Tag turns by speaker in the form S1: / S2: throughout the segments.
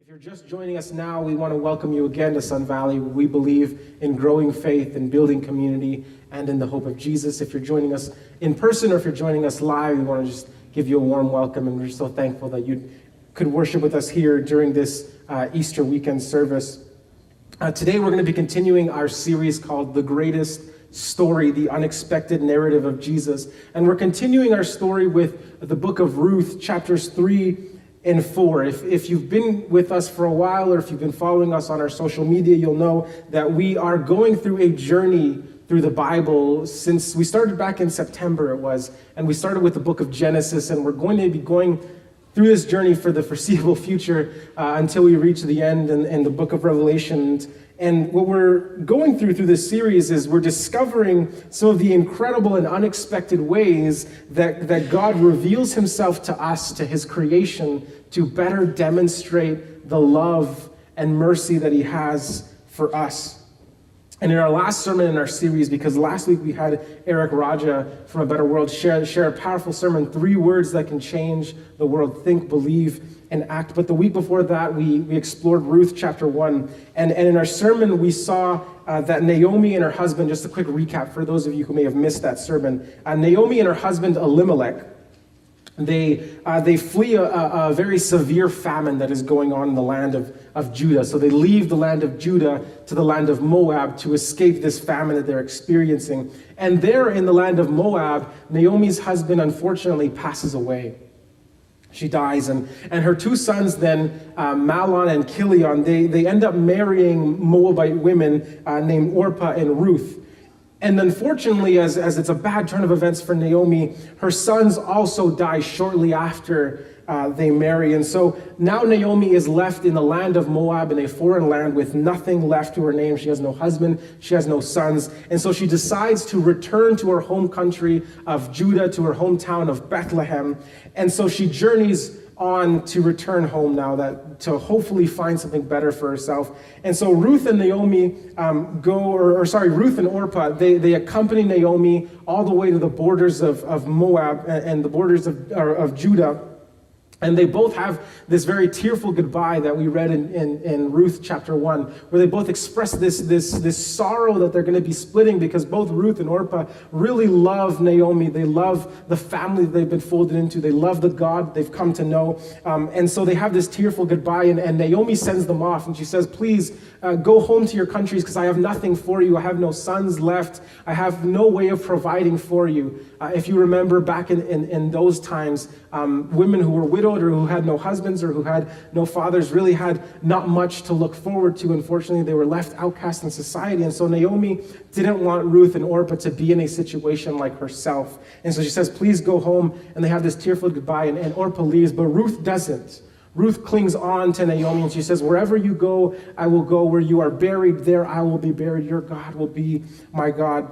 S1: If you're just joining us now, we want to welcome you again to Sun Valley. We believe in growing faith and building community and in the hope of Jesus. If you're joining us in person or if you're joining us live, we want to just give you a warm welcome and we're so thankful that you could worship with us here during this uh, Easter weekend service. Uh, today, we're going to be continuing our series called The Greatest Story, the Unexpected Narrative of Jesus. And we're continuing our story with the book of Ruth, chapters 3 and 4. If, if you've been with us for a while or if you've been following us on our social media, you'll know that we are going through a journey through the Bible since we started back in September, it was. And we started with the book of Genesis, and we're going to be going through this journey for the foreseeable future uh, until we reach the end in, in the book of Revelation. And what we're going through through this series is we're discovering some of the incredible and unexpected ways that, that God reveals himself to us, to his creation, to better demonstrate the love and mercy that he has for us. And in our last sermon in our series, because last week we had Eric Raja from A Better World share, share a powerful sermon, three words that can change the world think, believe, and act. But the week before that, we, we explored Ruth chapter 1. And, and in our sermon, we saw uh, that Naomi and her husband, just a quick recap for those of you who may have missed that sermon, uh, Naomi and her husband Elimelech they, uh, they flee a, a, very severe famine that is going on in the land of, of Judah. So they leave the land of Judah to the land of Moab to escape this famine that they're experiencing. And there in the land of Moab, Naomi's husband unfortunately passes away. She dies, and, and her two sons, then, uh, Mahlon and Chilion, they, they end up marrying Moabite women uh, named Orpah and Ruth. And unfortunately, as, as it's a bad turn of events for Naomi, her sons also die shortly after uh, they marry. And so now Naomi is left in the land of Moab in a foreign land with nothing left to her name. She has no husband, she has no sons. And so she decides to return to her home country of Judah, to her hometown of Bethlehem. And so she journeys on to return home now that to hopefully find something better for herself and so ruth and naomi um, go or, or, sorry ruth and orpah they, they accompany naomi all the way to the borders of, of moab and, and the borders of, of judah and they both have this very tearful goodbye that we read in, in, in, Ruth chapter 1, where they both express this, this, this sorrow that they're going to be splitting because both Ruth and Orpah really love Naomi. They love the family that they've been folded into. They love the God they've come to know. Um, and so they have this tearful goodbye, and, and Naomi sends them off, and she says, Please uh, go home to your countries because I have nothing for you. I have no sons left. I have no way of providing for you. Uh, if you remember back in, in, in those times, um, women who were widowed or who had no husbands or who had no fathers really had not much to look forward to. Unfortunately, they were left outcast in society. And so Naomi didn't want Ruth and Orpah to be in a situation like herself. And so she says, Please go home. And they have this tearful goodbye, and, and Orpah leaves, but Ruth doesn't. Ruth clings on to Naomi and she says, Wherever you go, I will go. Where you are buried, there I will be buried. Your God will be my God.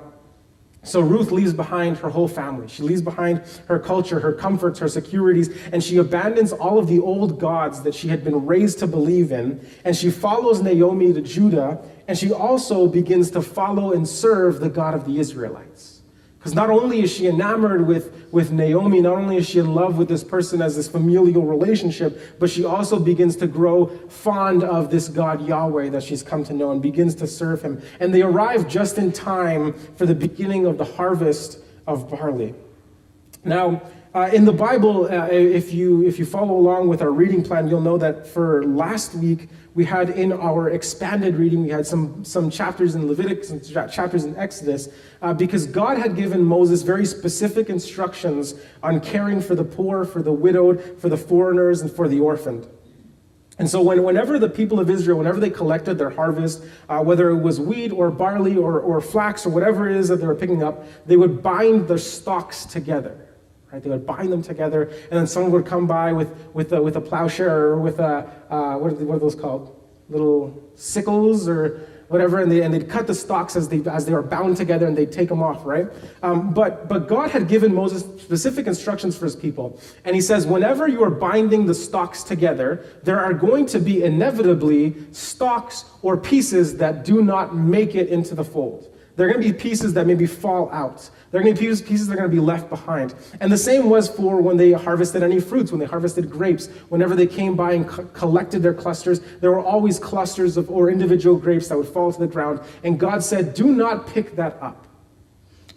S1: So Ruth leaves behind her whole family. She leaves behind her culture, her comforts, her securities, and she abandons all of the old gods that she had been raised to believe in. And she follows Naomi to Judah, and she also begins to follow and serve the God of the Israelites. Because not only is she enamored with, with Naomi, not only is she in love with this person as this familial relationship, but she also begins to grow fond of this God Yahweh that she's come to know and begins to serve him. And they arrive just in time for the beginning of the harvest of barley. Now, uh, in the Bible, uh, if, you, if you follow along with our reading plan, you'll know that for last week, we had in our expanded reading, we had some, some chapters in Leviticus and chapters in Exodus, uh, because God had given Moses very specific instructions on caring for the poor, for the widowed, for the foreigners, and for the orphaned. And so, when, whenever the people of Israel, whenever they collected their harvest, uh, whether it was wheat or barley or, or flax or whatever it is that they were picking up, they would bind their stalks together. Right? They would bind them together, and then someone would come by with, with, a, with a plowshare or with a, uh, what, are what are those called? Little sickles or whatever, and, they, and they'd cut the stalks as they, as they were bound together and they'd take them off, right? Um, but, but God had given Moses specific instructions for his people. And he says, whenever you are binding the stalks together, there are going to be inevitably stalks or pieces that do not make it into the fold There are going to be pieces that maybe fall out. There are going to be pieces that are going to be left behind. And the same was for when they harvested any fruits, when they harvested grapes. Whenever they came by and co- collected their clusters, there were always clusters of or individual grapes that would fall to the ground. And God said, "Do not pick that up.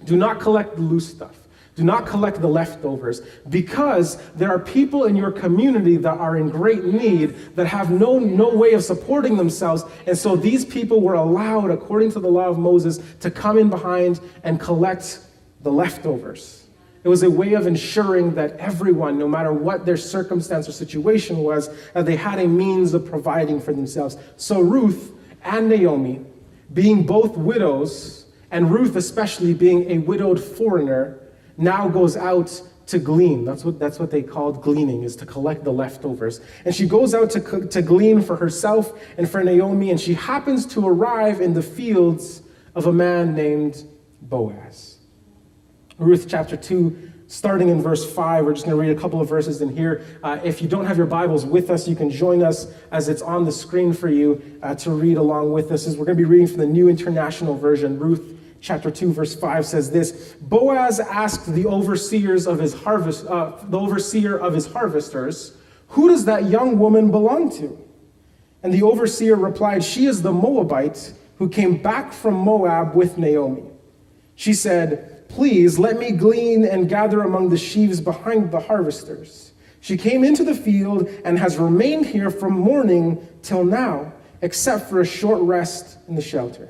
S1: Do not collect the loose stuff." Do not collect the leftovers because there are people in your community that are in great need that have no, no way of supporting themselves. And so these people were allowed, according to the law of Moses, to come in behind and collect the leftovers. It was a way of ensuring that everyone, no matter what their circumstance or situation was, that they had a means of providing for themselves. So Ruth and Naomi, being both widows, and Ruth especially being a widowed foreigner, now goes out to glean. That's what, that's what they called gleaning, is to collect the leftovers. And she goes out to, to glean for herself and for Naomi, and she happens to arrive in the fields of a man named Boaz. Ruth chapter 2, starting in verse 5. We're just going to read a couple of verses in here. Uh, if you don't have your Bibles with us, you can join us as it's on the screen for you uh, to read along with us. As we're going to be reading from the New International Version, Ruth chapter 2 verse 5 says this boaz asked the overseers of his harvest uh, the overseer of his harvesters who does that young woman belong to and the overseer replied she is the moabite who came back from moab with naomi. She said please let me glean and gather among the sheaves behind the harvesters. She came into the field and has remained here from morning till now except for a short rest in the shelter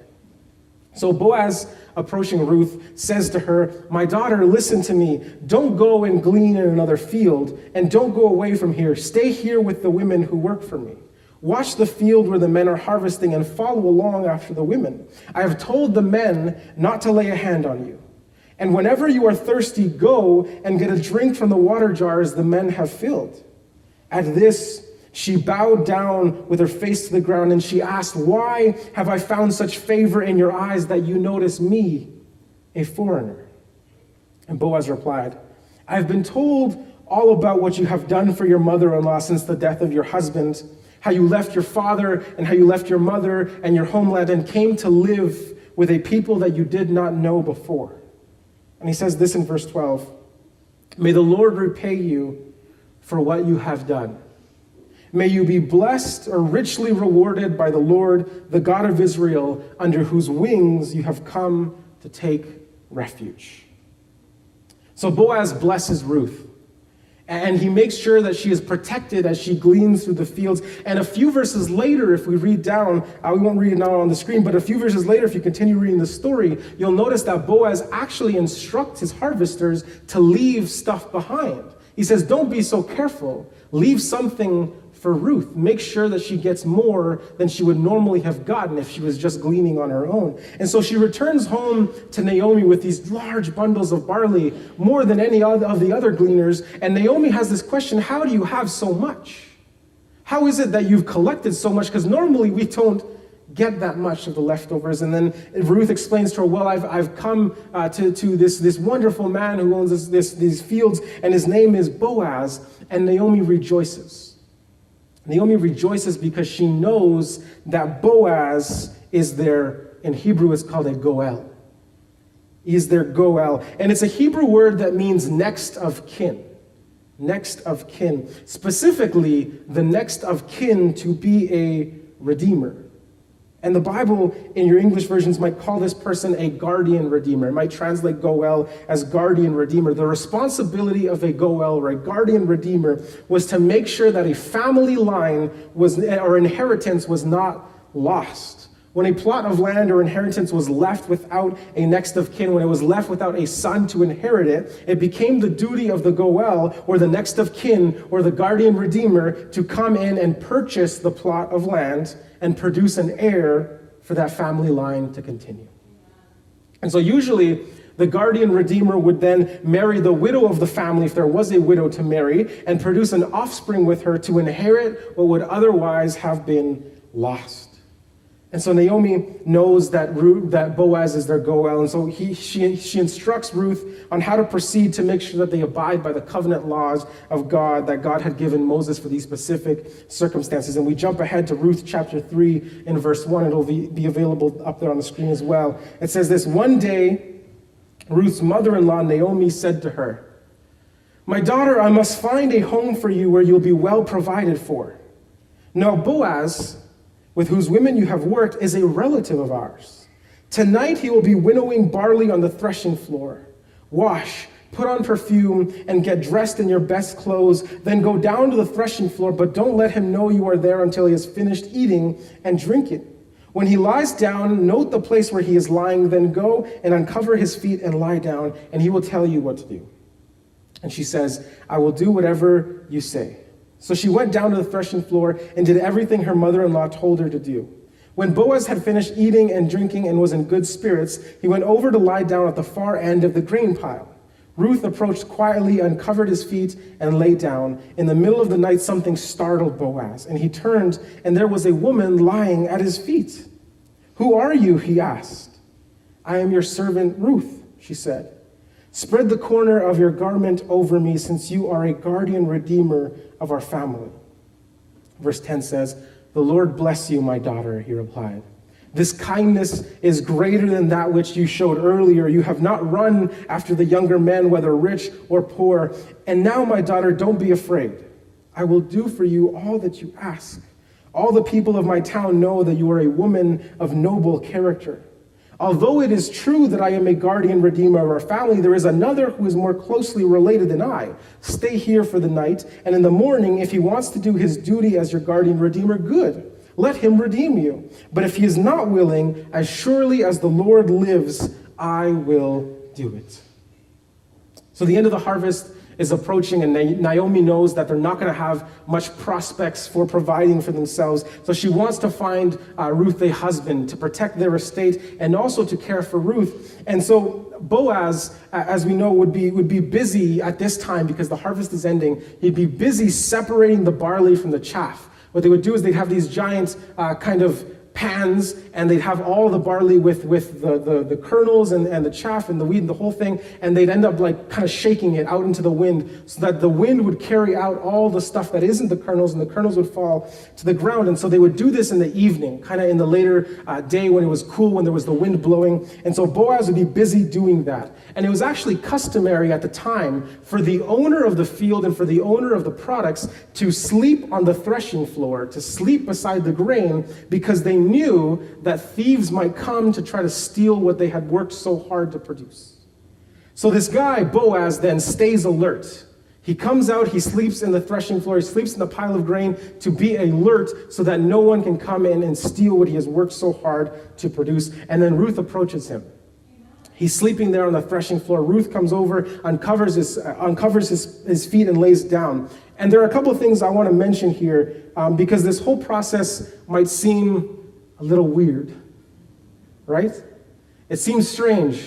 S1: so Boaz, approaching Ruth, says to her, My daughter, listen to me. Don't go and glean in another field, and don't go away from here. Stay here with the women who work for me. Watch the field where the men are harvesting and follow along after the women. I have told the men not to lay a hand on you. And whenever you are thirsty, go and get a drink from the water jars the men have filled. At this, she bowed down with her face to the ground and she asked, Why have I found such favor in your eyes that you notice me, a foreigner? And Boaz replied, I have been told all about what you have done for your mother in law since the death of your husband, how you left your father and how you left your mother and your homeland and came to live with a people that you did not know before. And he says this in verse 12 May the Lord repay you for what you have done. May you be blessed or richly rewarded by the Lord, the God of Israel, under whose wings you have come to take refuge. So Boaz blesses Ruth. And he makes sure that she is protected as she gleans through the fields. And a few verses later, if we read down, uh, we won't read it now on the screen, but a few verses later, if you continue reading the story, you'll notice that Boaz actually instructs his harvesters to leave stuff behind. He says, Don't be so careful. Leave something for Ruth. Make sure that she gets more than she would normally have gotten if she was just gleaning on her own. And so she returns home to Naomi with these large bundles of barley, more than any of the other gleaners. And Naomi has this question How do you have so much? How is it that you've collected so much? Because normally we don't get that much of the leftovers. And then Ruth explains to her, Well, I've, I've come uh, to, to this, this wonderful man who owns this, this, these fields, and his name is Boaz. And Naomi rejoices. Naomi rejoices because she knows that Boaz is there, in Hebrew it's called a Goel. Is their Goel. And it's a Hebrew word that means next of kin. Next of kin. Specifically, the next of kin to be a redeemer. And the Bible in your English versions might call this person a guardian redeemer. It might translate Goel as guardian redeemer. The responsibility of a Goel or a guardian redeemer was to make sure that a family line was or inheritance was not lost. When a plot of land or inheritance was left without a next of kin, when it was left without a son to inherit it, it became the duty of the Goel or the next of kin or the guardian redeemer to come in and purchase the plot of land and produce an heir for that family line to continue. And so usually the guardian redeemer would then marry the widow of the family, if there was a widow to marry, and produce an offspring with her to inherit what would otherwise have been lost. And so Naomi knows that, Ruth, that Boaz is their Goel. And so he, she, she instructs Ruth on how to proceed to make sure that they abide by the covenant laws of God that God had given Moses for these specific circumstances. And we jump ahead to Ruth chapter 3 in verse 1. It'll be, be available up there on the screen as well. It says this One day, Ruth's mother in law, Naomi, said to her, My daughter, I must find a home for you where you'll be well provided for. Now, Boaz, with whose women you have worked, is a relative of ours. Tonight he will be winnowing barley on the threshing floor. Wash, put on perfume, and get dressed in your best clothes. Then go down to the threshing floor, but don't let him know you are there until he has finished eating and drinking. When he lies down, note the place where he is lying, then go and uncover his feet and lie down, and he will tell you what to do. And she says, I will do whatever you say. So she went down to the threshing floor and did everything her mother in law told her to do. When Boaz had finished eating and drinking and was in good spirits, he went over to lie down at the far end of the grain pile. Ruth approached quietly, uncovered his feet, and lay down. In the middle of the night, something startled Boaz, and he turned, and there was a woman lying at his feet. Who are you? he asked. I am your servant Ruth, she said. Spread the corner of your garment over me, since you are a guardian redeemer of our family. Verse 10 says, The Lord bless you, my daughter, he replied. This kindness is greater than that which you showed earlier. You have not run after the younger men, whether rich or poor. And now, my daughter, don't be afraid. I will do for you all that you ask. All the people of my town know that you are a woman of noble character. Although it is true that I am a guardian redeemer of our family, there is another who is more closely related than I. Stay here for the night, and in the morning, if he wants to do his duty as your guardian redeemer, good. Let him redeem you. But if he is not willing, as surely as the Lord lives, I will do it. So the end of the harvest is approaching, and Naomi knows that they're not going to have much prospects for providing for themselves. So she wants to find uh, Ruth a husband to protect their estate and also to care for Ruth. And so Boaz, as we know, would be, would be busy at this time because the harvest is ending. He'd be busy separating the barley from the chaff. What they would do is they'd have these giant uh, kind of pans and they'd have all the barley with, with the, the, the, kernels and, and the chaff and the wheat and the whole thing and they'd end up like kind of shaking it out into the wind so that the wind would carry out all the stuff that isn't the kernels and the kernels would fall to the ground. And so they would do this in the evening kind of in the later uh, day when it was cool when there was the wind blowing. And so boaz would be busy doing that. And it was actually customary at the time for the owner of the field and for the owner of the products to sleep on the threshing floor to sleep beside the grain because they knew that thieves might come to try to steal what they had worked so hard to produce. So this guy, Boaz, then stays alert. He comes out, he sleeps in the threshing floor, he sleeps in the pile of grain to be alert so that no one can come in and steal what he has worked so hard to produce. And then Ruth approaches him. He's sleeping there on the threshing floor. Ruth comes over, uncovers his, uh, uncovers his, his feet, and lays down. And there are a couple of things I want to mention here um, because this whole process might seem a little weird, right? It seems strange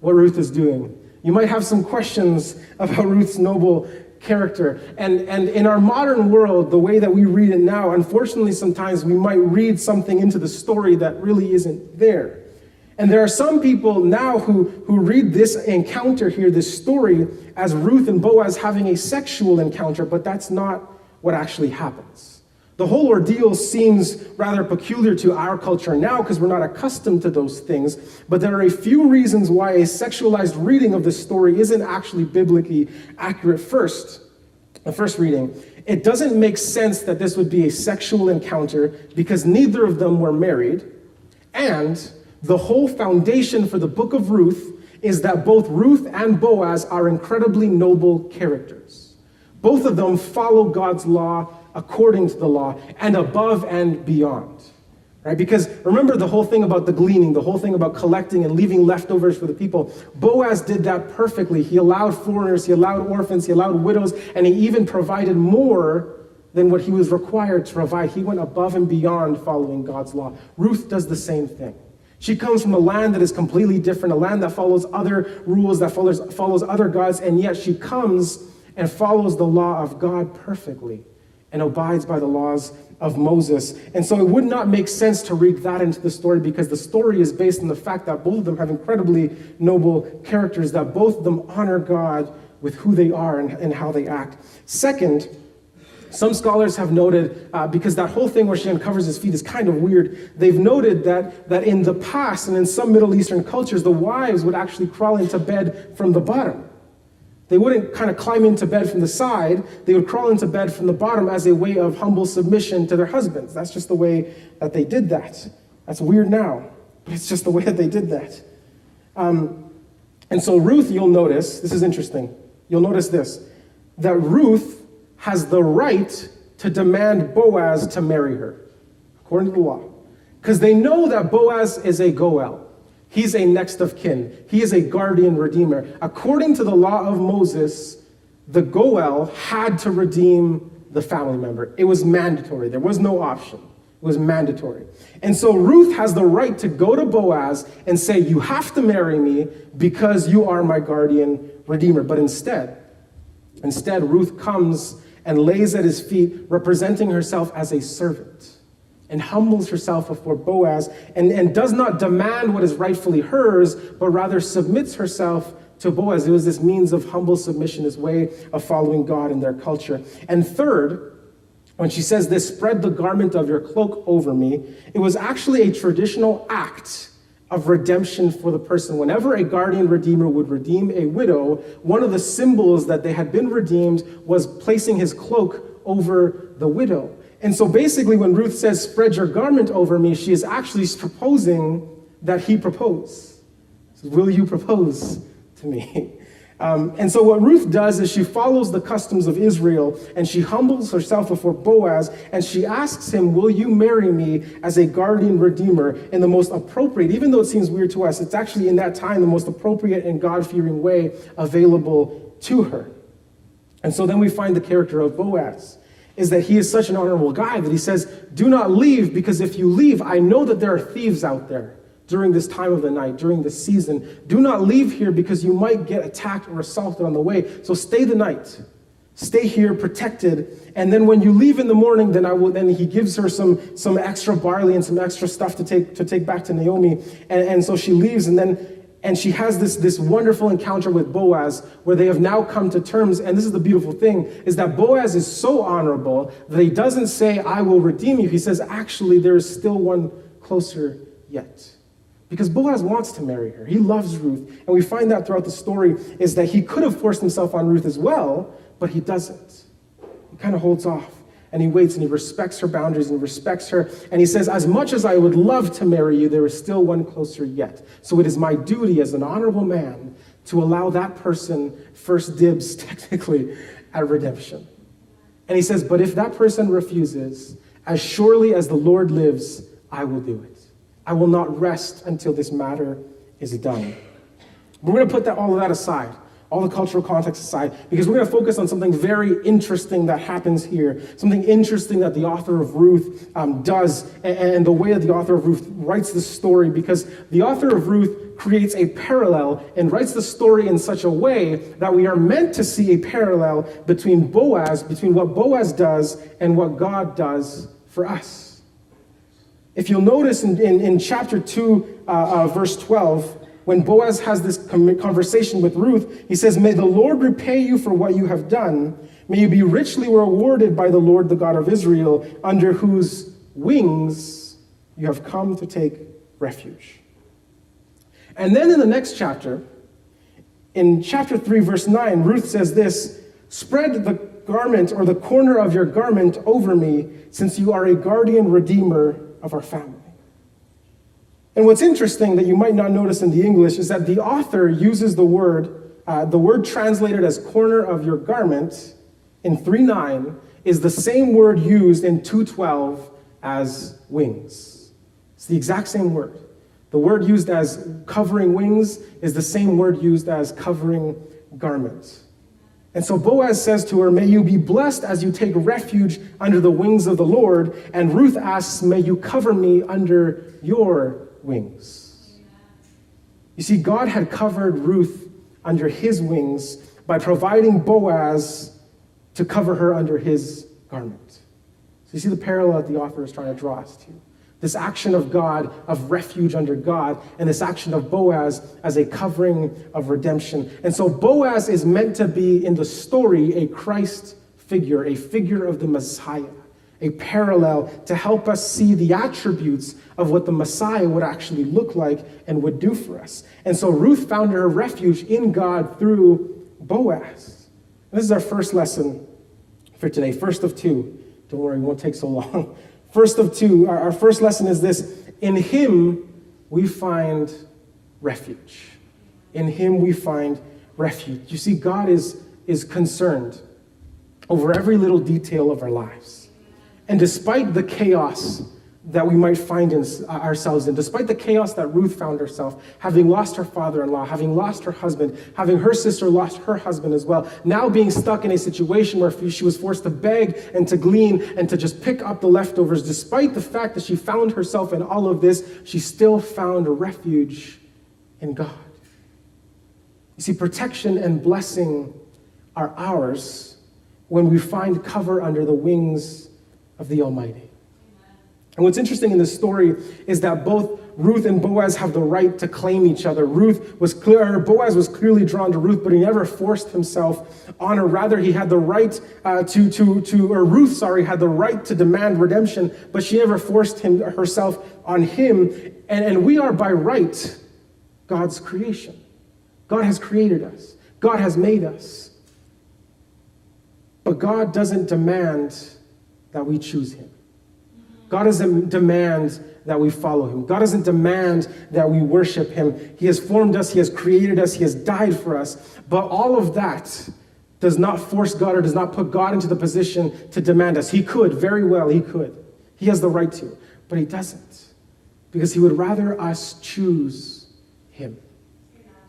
S1: what Ruth is doing. You might have some questions about Ruth's noble character. And, and in our modern world, the way that we read it now, unfortunately, sometimes we might read something into the story that really isn't there. And there are some people now who, who read this encounter here, this story, as Ruth and Boaz having a sexual encounter, but that's not what actually happens. The whole ordeal seems rather peculiar to our culture now because we're not accustomed to those things, but there are a few reasons why a sexualized reading of this story isn't actually biblically accurate. First, the first reading, it doesn't make sense that this would be a sexual encounter because neither of them were married, and the whole foundation for the book of Ruth is that both Ruth and Boaz are incredibly noble characters. Both of them follow God's law according to the law and above and beyond. Right? Because remember the whole thing about the gleaning, the whole thing about collecting and leaving leftovers for the people. Boaz did that perfectly. He allowed foreigners, he allowed orphans, he allowed widows, and he even provided more than what he was required to provide. He went above and beyond following God's law. Ruth does the same thing. She comes from a land that is completely different, a land that follows other rules, that follows, follows other gods, and yet she comes and follows the law of God perfectly and abides by the laws of Moses. And so it would not make sense to read that into the story because the story is based on the fact that both of them have incredibly noble characters, that both of them honor God with who they are and, and how they act. Second, some scholars have noted, uh, because that whole thing where she uncovers his feet is kind of weird, they've noted that, that in the past and in some Middle Eastern cultures, the wives would actually crawl into bed from the bottom. They wouldn't kind of climb into bed from the side, they would crawl into bed from the bottom as a way of humble submission to their husbands. That's just the way that they did that. That's weird now, but it's just the way that they did that. Um, and so, Ruth, you'll notice, this is interesting. You'll notice this that Ruth has the right to demand Boaz to marry her, according to the law. Because they know that Boaz is a Goel. He's a next of kin. He is a guardian redeemer. According to the law of Moses, the Goel had to redeem the family member. It was mandatory, there was no option. It was mandatory. And so Ruth has the right to go to Boaz and say, You have to marry me because you are my guardian redeemer. But instead, instead, Ruth comes and lays at his feet, representing herself as a servant, and humbles herself before Boaz, and, and does not demand what is rightfully hers, but rather submits herself to Boaz. It was this means of humble submission, this way of following God in their culture. And third, when she says this, spread the garment of your cloak over me, it was actually a traditional act of redemption for the person. Whenever a guardian redeemer would redeem a widow, one of the symbols that they had been redeemed was placing his cloak over the widow. And so basically, when Ruth says, Spread your garment over me, she is actually proposing that he propose. Will you propose to me? Um, and so, what Ruth does is she follows the customs of Israel and she humbles herself before Boaz and she asks him, Will you marry me as a guardian redeemer in the most appropriate, even though it seems weird to us, it's actually in that time the most appropriate and God fearing way available to her. And so then we find the character of Boaz is that he is such an honorable guy that he says, Do not leave, because if you leave, I know that there are thieves out there during this time of the night, during this season. Do not leave here because you might get attacked or assaulted on the way. So stay the night. Stay here protected. And then when you leave in the morning, then I will then he gives her some some extra barley and some extra stuff to take to take back to Naomi. And, and so she leaves and then and she has this, this wonderful encounter with Boaz where they have now come to terms. And this is the beautiful thing is that Boaz is so honorable that he doesn't say, I will redeem you. He says, actually, there is still one closer yet. Because Boaz wants to marry her. He loves Ruth. And we find that throughout the story is that he could have forced himself on Ruth as well, but he doesn't. He kind of holds off and he waits and he respects her boundaries and respects her. And he says, As much as I would love to marry you, there is still one closer yet. So it is my duty as an honorable man to allow that person first dibs, technically, at redemption. And he says, But if that person refuses, as surely as the Lord lives, I will do it. I will not rest until this matter is done. We're going to put that, all of that aside, all the cultural context aside, because we're going to focus on something very interesting that happens here, something interesting that the author of Ruth um, does, and, and the way that the author of Ruth writes the story, because the author of Ruth creates a parallel and writes the story in such a way that we are meant to see a parallel between Boaz, between what Boaz does and what God does for us. If you'll notice in, in, in chapter 2, uh, uh, verse 12, when Boaz has this conversation with Ruth, he says, May the Lord repay you for what you have done. May you be richly rewarded by the Lord, the God of Israel, under whose wings you have come to take refuge. And then in the next chapter, in chapter 3, verse 9, Ruth says this Spread the garment or the corner of your garment over me, since you are a guardian redeemer of our family. And what's interesting that you might not notice in the English is that the author uses the word, uh, the word translated as corner of your garment in 3.9 is the same word used in 2.12 as wings. It's the exact same word. The word used as covering wings is the same word used as covering garments. And so Boaz says to her, May you be blessed as you take refuge under the wings of the Lord. And Ruth asks, May you cover me under your wings. You see, God had covered Ruth under his wings by providing Boaz to cover her under his garment. So you see the parallel that the author is trying to draw us to. This action of God, of refuge under God, and this action of Boaz as a covering of redemption. And so Boaz is meant to be in the story a Christ figure, a figure of the Messiah, a parallel to help us see the attributes of what the Messiah would actually look like and would do for us. And so Ruth found her refuge in God through Boaz. This is our first lesson for today, first of two. Don't worry, it won't take so long. First of two, our, first lesson is this In Him we find refuge. In Him we find refuge. You see, God is, is concerned over every little detail of our lives. And despite the chaos that we might find in, uh, ourselves in, despite the chaos that Ruth found herself, having lost her father in law, having lost her husband, having her sister lost her husband as well, now being stuck in a situation where she was forced to beg and to glean and to just pick up the leftovers, despite the fact that she found herself in all of this, she still found refuge in God. You see, protection and blessing are ours when we find cover under the wings of the Almighty. And what's interesting in this story is that both Ruth and Boaz have the right to claim each other. Ruth was clear, Boaz was clearly drawn to Ruth, but he never forced himself on her. Rather, he had the right uh, to, to, to, or Ruth, sorry, had the right to demand redemption, but she never forced him, herself on him. And, and we are by right God's creation. God has created us, God has made us. But God doesn't demand that we choose him. God doesn't demand that we follow him. God doesn't demand that we worship him. He has formed us, he has created us, he has died for us. But all of that does not force God or does not put God into the position to demand us. He could, very well, he could. He has the right to, but he doesn't. Because he would rather us choose him.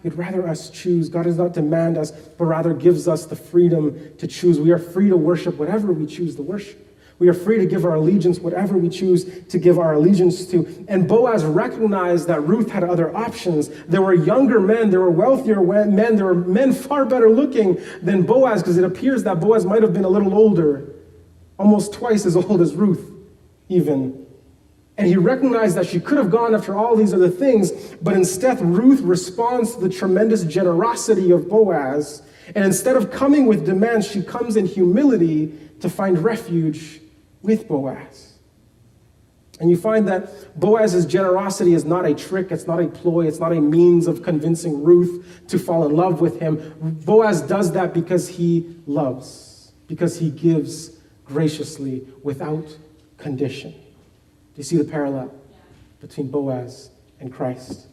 S1: He'd rather us choose. God does not demand us, but rather gives us the freedom to choose. We are free to worship whatever we choose to worship. We are free to give our allegiance whatever we choose to give our allegiance to. And Boaz recognized that Ruth had other options. There were younger men, there were wealthier men, there were men far better looking than Boaz, because it appears that Boaz might have been a little older, almost twice as old as Ruth, even. And he recognized that she could have gone after all these other things, but instead, Ruth responds to the tremendous generosity of Boaz. And instead of coming with demands, she comes in humility to find refuge with Boaz. And you find that Boaz's generosity is not a trick, it's not a ploy, it's not a means of convincing Ruth to fall in love with him. Boaz does that because he loves, because he gives graciously without condition. Do you see the parallel between Boaz and Christ?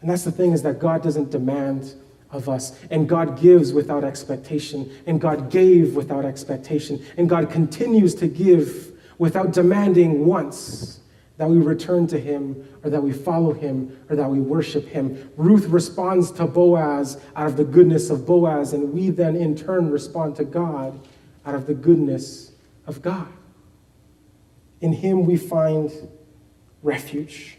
S1: And that's the thing is that God doesn't demand of us. And God gives without expectation. And God gave without expectation. And God continues to give without demanding once that we return to him or that we follow him or that we worship him. Ruth responds to Boaz out of the goodness of Boaz, and we then in turn respond to God out of the goodness of God. In him we find refuge.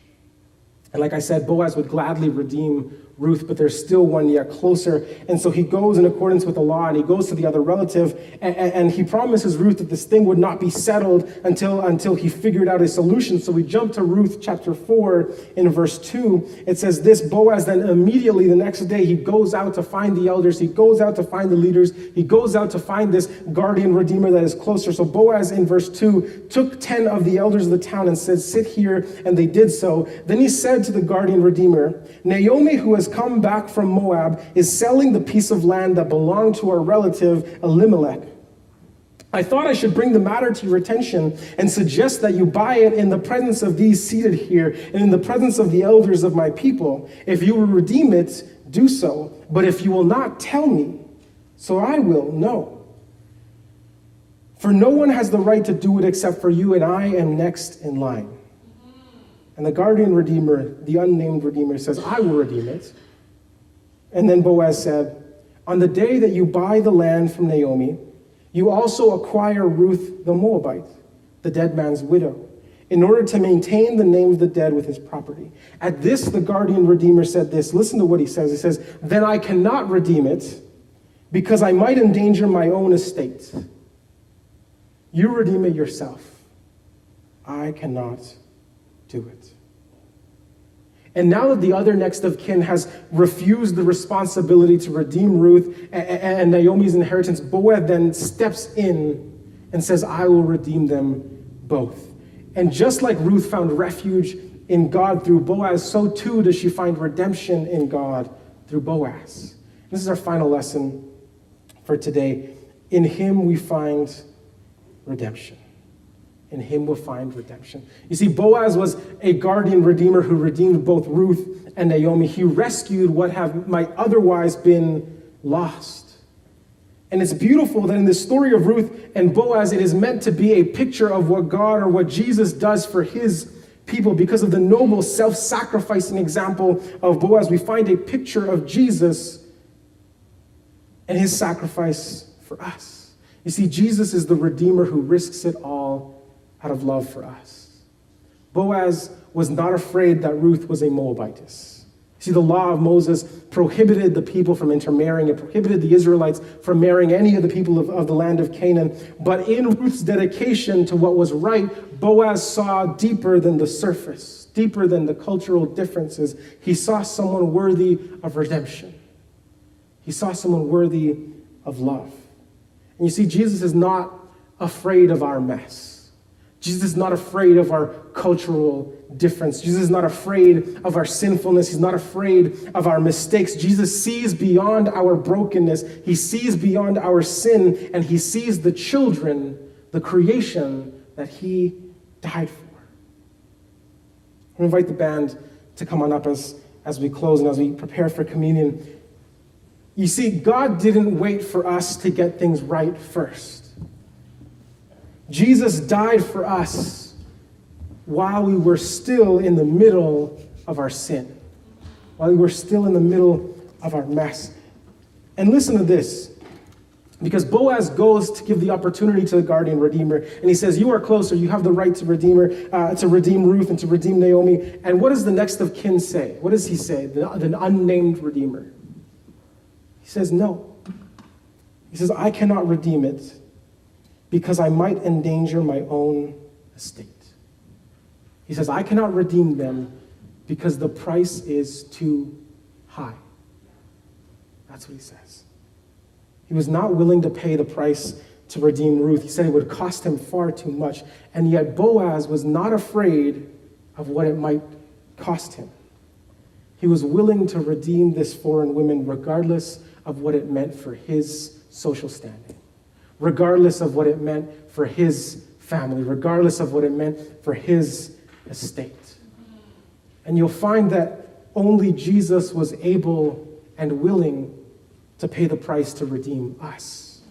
S1: And like I said, Boaz would gladly redeem Ruth, but there's still one yet closer. And so he goes in accordance with the law and he goes to the other relative and, and, he promises Ruth that this thing would not be settled until, until he figured out a solution. So we jump to Ruth chapter 4 in verse 2. It says this Boaz then immediately the next day he goes out to find the elders, he goes out to find the leaders, he goes out to find this guardian redeemer that is closer. So Boaz in verse 2 took 10 of the elders of the town and said, Sit here, and they did so. Then he said to the guardian redeemer, Naomi, who has has come back from Moab is selling the piece of land that belonged to our relative Elimelech. I thought I should bring the matter to your attention and suggest that you buy it in the presence of these seated here and in the presence of the elders of my people. If you will redeem it, do so. But if you will not tell me, so I will know. For no one has the right to do it except for you, and I am next in line. And the guardian redeemer, the unnamed redeemer, says, I will redeem it. And then Boaz said, On the day that you buy the land from Naomi, you also acquire Ruth the Moabite, the dead man's widow, in order to maintain the name of the dead with his property. At this, the guardian redeemer said this. Listen to what he says. He says, Then I cannot redeem it because I might endanger my own estate. You redeem it yourself. I cannot it. And now that the other next of kin has refused the responsibility to redeem Ruth and Naomi's inheritance, Boaz then steps in and says, I will redeem them both. And just like Ruth found refuge in God through Boaz, so too does she find redemption in God through Boaz. This is our final lesson for today. In him we find redemption. In him we'll find redemption. You see, Boaz was a guardian redeemer who redeemed both Ruth and Naomi. He rescued what have might otherwise been lost. And it's beautiful that in the story of Ruth and Boaz, it is meant to be a picture of what God or what Jesus does for his people because of the noble self sacrificing example of Boaz. We find a picture of Jesus and his sacrifice for us. You see, Jesus is the Redeemer who risks it all out of love for us. Boaz was not afraid that Ruth was a Moabitess. See, the law of Moses prohibited the people from intermarrying. It prohibited the Israelites from marrying any of the people of, of, the land of Canaan. But in Ruth's dedication to what was right, Boaz saw deeper than the surface, deeper than the cultural differences. He saw someone worthy of redemption. He saw someone worthy of love. And you see, Jesus is not afraid of our mess. Jesus is not afraid of our cultural difference. Jesus is not afraid of our sinfulness. He's not afraid of our mistakes. Jesus sees beyond our brokenness. He sees beyond our sin, and he sees the children, the creation that he died for. I invite the band to come on up as, as we close and as we prepare for communion. You see, God didn't wait for us to get things right first. Jesus died for us while we were still in the middle of our sin, while we were still in the middle of our mess. And listen to this. Because Boaz goes to give the opportunity to the guardian redeemer, and he says, "You are closer. You have the right to redeemer, uh, to redeem Ruth and to redeem Naomi." And what does the next of kin say? What does he say? The, the unnamed redeemer. He says, "No." He says, "I cannot redeem it because I might endanger my own estate. He says, I cannot redeem them because the price is too high. That's what he says. He was not willing to pay the price to redeem Ruth. He said it would cost him far too much. And yet Boaz was not afraid of what it might cost him. He was willing to redeem this foreign woman regardless of what it meant for his social standing regardless of what it meant for his family, regardless of what it meant for his estate. And you'll find that only Jesus was able and willing to pay the price to redeem us.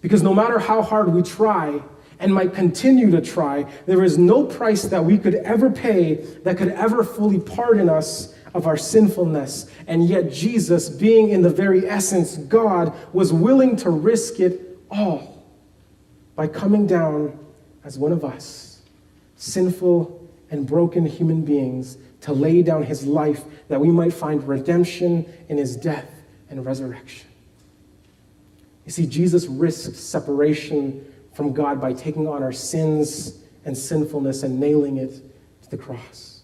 S1: Because no matter how hard we try, and might continue to try, there is no price that we could ever pay that could ever fully pardon us of our sinfulness. And yet, Jesus, being in the very essence God, was willing to risk it all by coming down as one of us, sinful and broken human beings, to lay down his life that we might find redemption in his death and resurrection. You see, Jesus risked separation from God by taking on our sins and sinfulness and nailing it to the cross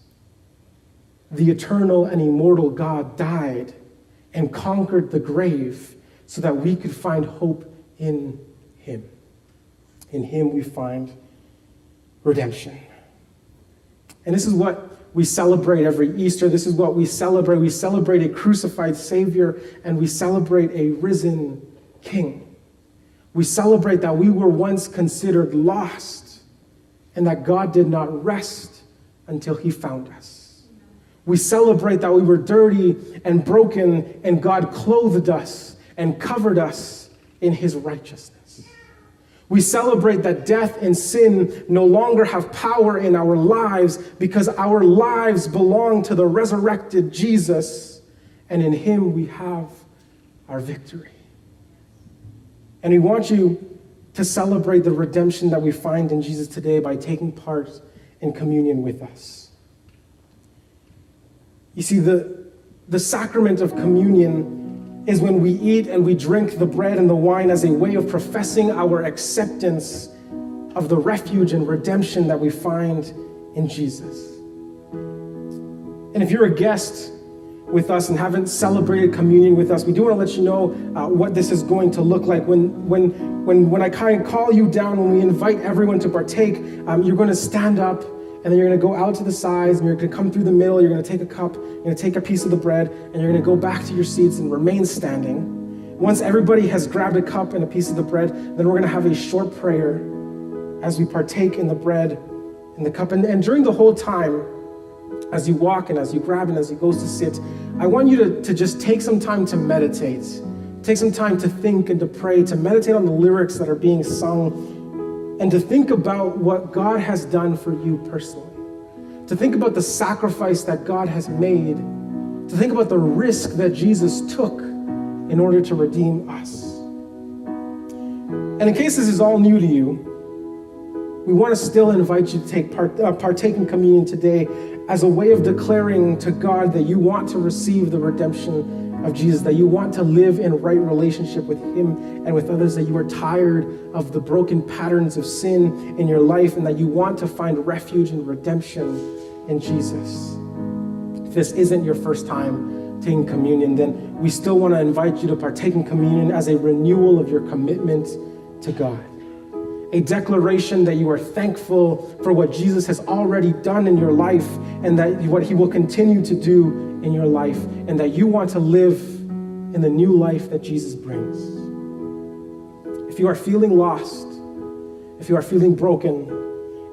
S1: the eternal and immortal God died and conquered the grave so that we could find hope in Him. In Him we find redemption. And this is what we celebrate every Easter. This is what we celebrate. We celebrate a crucified Savior and we celebrate a risen King. We celebrate that we were once considered lost and that God did not rest until He found us. We celebrate that we were dirty and broken, and God clothed us and covered us in his righteousness. We celebrate that death and sin no longer have power in our lives because our lives belong to the resurrected Jesus, and in him we have our victory. And we want you to celebrate the redemption that we find in Jesus today by taking part in communion with us. You see, the, the sacrament of communion is when we eat and we drink the bread and the wine as a way of professing our acceptance of the refuge and redemption that we find in Jesus. And if you're a guest with us and haven't celebrated communion with us, we do want to let you know uh, what this is going to look like. When, when, when, when I kind of call you down, when we invite everyone to partake, um, you're going to stand up and then you're going to go out to the sides and you're going to come through the middle. You're going to take a cup, you're going to take a piece of the bread, and you're going to go back to your seats and remain standing. Once everybody has grabbed a cup and a piece of the bread, then we're going to have a short prayer as we partake in the bread and the cup. And, and during the whole time, as you walk and as you grab and as he goes to sit, I want you to, to just take some time to meditate. Take some time to think and to pray, to meditate on the lyrics that are being sung and to think about what God has done for you personally, to think about the sacrifice that God has made, to think about the risk that Jesus took in order to redeem us. And in case this is all new to you, we want to still invite you to take part, uh, partake in communion today as a way of declaring to God that you want to receive the redemption of Jesus, that you want to live in right relationship with Him and with others, that you are tired of the broken patterns of sin in your life, and that you want to find refuge and redemption in Jesus. If this isn't your first time taking communion, then we still want to invite you to partake in communion as a renewal of your commitment to God a declaration that you are thankful for what Jesus has already done in your life and that what he will continue to do in your life, and that you want to live in the new life that Jesus brings. If you are feeling lost, if you are feeling broken,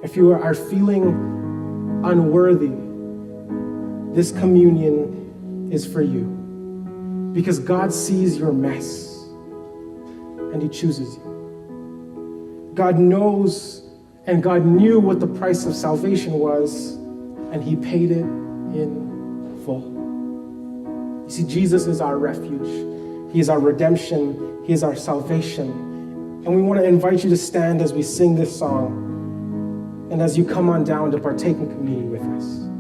S1: if you are feeling unworthy, this communion is for you. Because God sees your mess and He chooses you. God knows and God knew what the price of salvation was, and He paid it in full. See, Jesus is our refuge, He is our redemption, He is our salvation. And we want to invite you to stand as we sing this song and as you come on down to partake in communion with us.